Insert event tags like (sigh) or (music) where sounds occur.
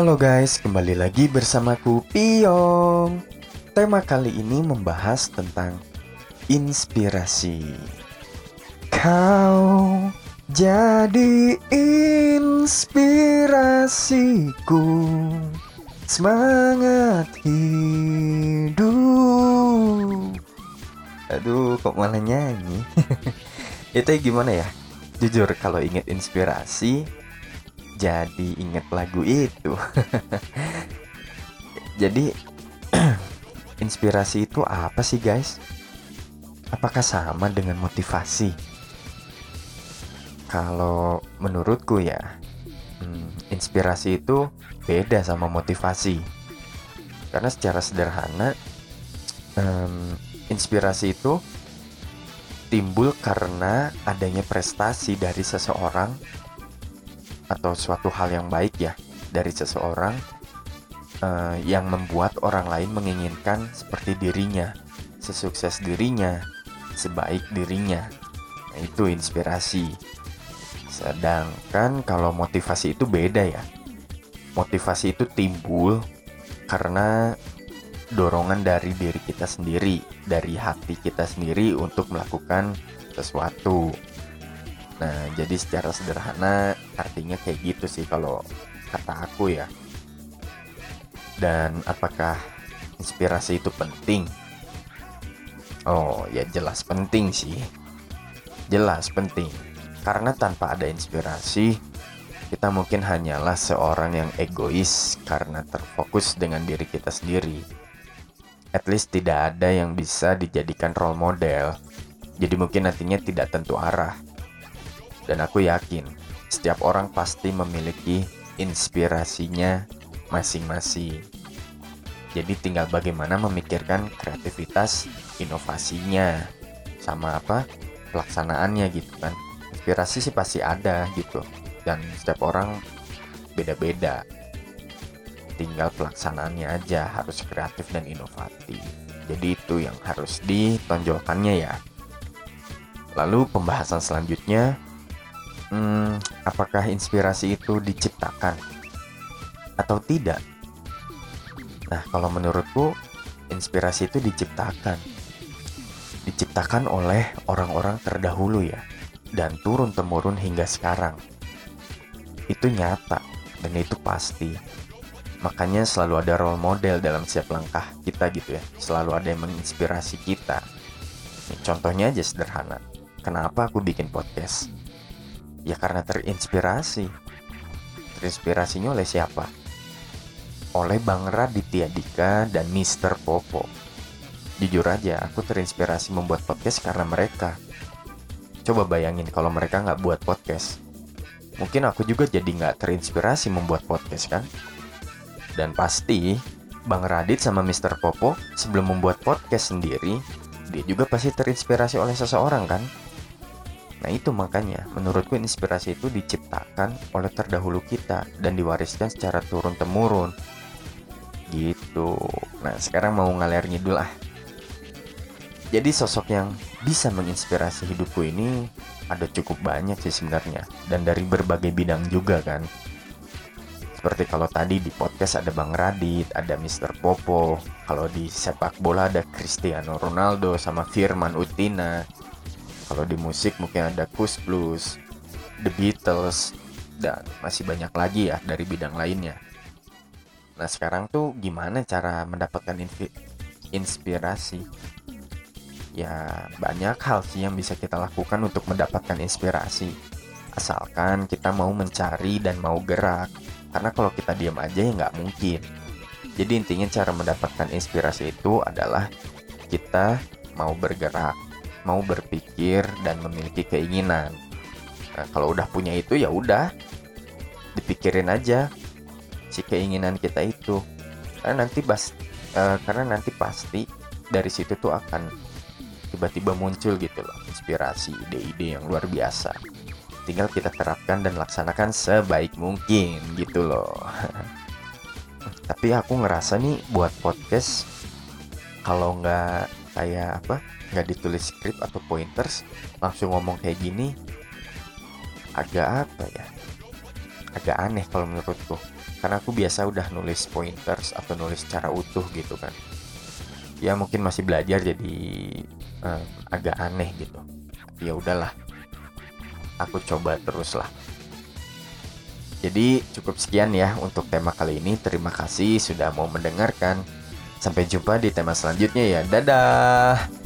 Halo guys, kembali lagi bersamaku Piong. Tema kali ini membahas tentang inspirasi. Kau jadi inspirasiku Semangat hidup Aduh, kok malah nyanyi (laughs) Itu gimana ya? Jujur kalau inget inspirasi Jadi inget lagu itu (laughs) Jadi (clears throat) Inspirasi itu apa sih guys? Apakah sama dengan motivasi? Kalau menurutku ya hmm, Inspirasi itu beda sama motivasi Karena secara sederhana um, Inspirasi itu timbul karena adanya prestasi dari seseorang atau suatu hal yang baik ya dari seseorang uh, yang membuat orang lain menginginkan seperti dirinya, sesukses dirinya, sebaik dirinya. Nah, itu inspirasi. Sedangkan kalau motivasi itu beda ya. Motivasi itu timbul karena dorongan dari diri kita sendiri, dari hati kita sendiri untuk melakukan sesuatu. Nah, jadi secara sederhana artinya kayak gitu sih kalau kata aku ya. Dan apakah inspirasi itu penting? Oh, ya jelas penting sih. Jelas penting. Karena tanpa ada inspirasi, kita mungkin hanyalah seorang yang egois karena terfokus dengan diri kita sendiri at least tidak ada yang bisa dijadikan role model. Jadi mungkin nantinya tidak tentu arah. Dan aku yakin setiap orang pasti memiliki inspirasinya masing-masing. Jadi tinggal bagaimana memikirkan kreativitas, inovasinya, sama apa pelaksanaannya gitu kan. Inspirasi sih pasti ada gitu. Dan setiap orang beda-beda tinggal pelaksanaannya aja harus kreatif dan inovatif jadi itu yang harus ditonjolkannya ya lalu pembahasan selanjutnya hmm, apakah inspirasi itu diciptakan atau tidak nah kalau menurutku inspirasi itu diciptakan diciptakan oleh orang-orang terdahulu ya dan turun temurun hingga sekarang itu nyata dan itu pasti Makanya selalu ada role model dalam setiap langkah kita gitu ya. Selalu ada yang menginspirasi kita. contohnya aja sederhana. Kenapa aku bikin podcast? Ya karena terinspirasi. Terinspirasinya oleh siapa? Oleh Bang Raditya Dika dan Mr. Popo. Jujur aja, aku terinspirasi membuat podcast karena mereka. Coba bayangin kalau mereka nggak buat podcast. Mungkin aku juga jadi nggak terinspirasi membuat podcast kan? Dan pasti Bang Radit sama Mr. Popo sebelum membuat podcast sendiri, dia juga pasti terinspirasi oleh seseorang kan? Nah itu makanya menurutku inspirasi itu diciptakan oleh terdahulu kita dan diwariskan secara turun-temurun. Gitu. Nah sekarang mau ngalir ngidul ah. Jadi sosok yang bisa menginspirasi hidupku ini ada cukup banyak sih sebenarnya dan dari berbagai bidang juga kan. Seperti kalau tadi di podcast ada Bang Radit, ada Mr. Popo. Kalau di sepak bola ada Cristiano Ronaldo sama Firman Utina. Kalau di musik mungkin ada Kus Plus, The Beatles, dan masih banyak lagi ya dari bidang lainnya. Nah sekarang tuh gimana cara mendapatkan inspirasi? Ya banyak hal sih yang bisa kita lakukan untuk mendapatkan inspirasi. Asalkan kita mau mencari dan mau gerak karena kalau kita diam aja ya nggak mungkin. Jadi intinya cara mendapatkan inspirasi itu adalah kita mau bergerak, mau berpikir dan memiliki keinginan. Nah, kalau udah punya itu ya udah dipikirin aja si keinginan kita itu. Karena nanti bas, uh, karena nanti pasti dari situ tuh akan tiba-tiba muncul gitu loh inspirasi ide-ide yang luar biasa tinggal kita terapkan dan laksanakan sebaik mungkin gitu loh (laughs) tapi aku ngerasa nih buat podcast kalau nggak kayak apa nggak ditulis skrip atau pointers langsung ngomong kayak gini agak apa ya agak aneh kalau menurutku. Karena aku biasa udah nulis pointers atau nulis secara utuh gitu kan. Ya mungkin masih belajar jadi um, agak aneh gitu. Ya udahlah aku coba terus lah. Jadi cukup sekian ya untuk tema kali ini. Terima kasih sudah mau mendengarkan sampai jumpa di tema selanjutnya ya. Dadah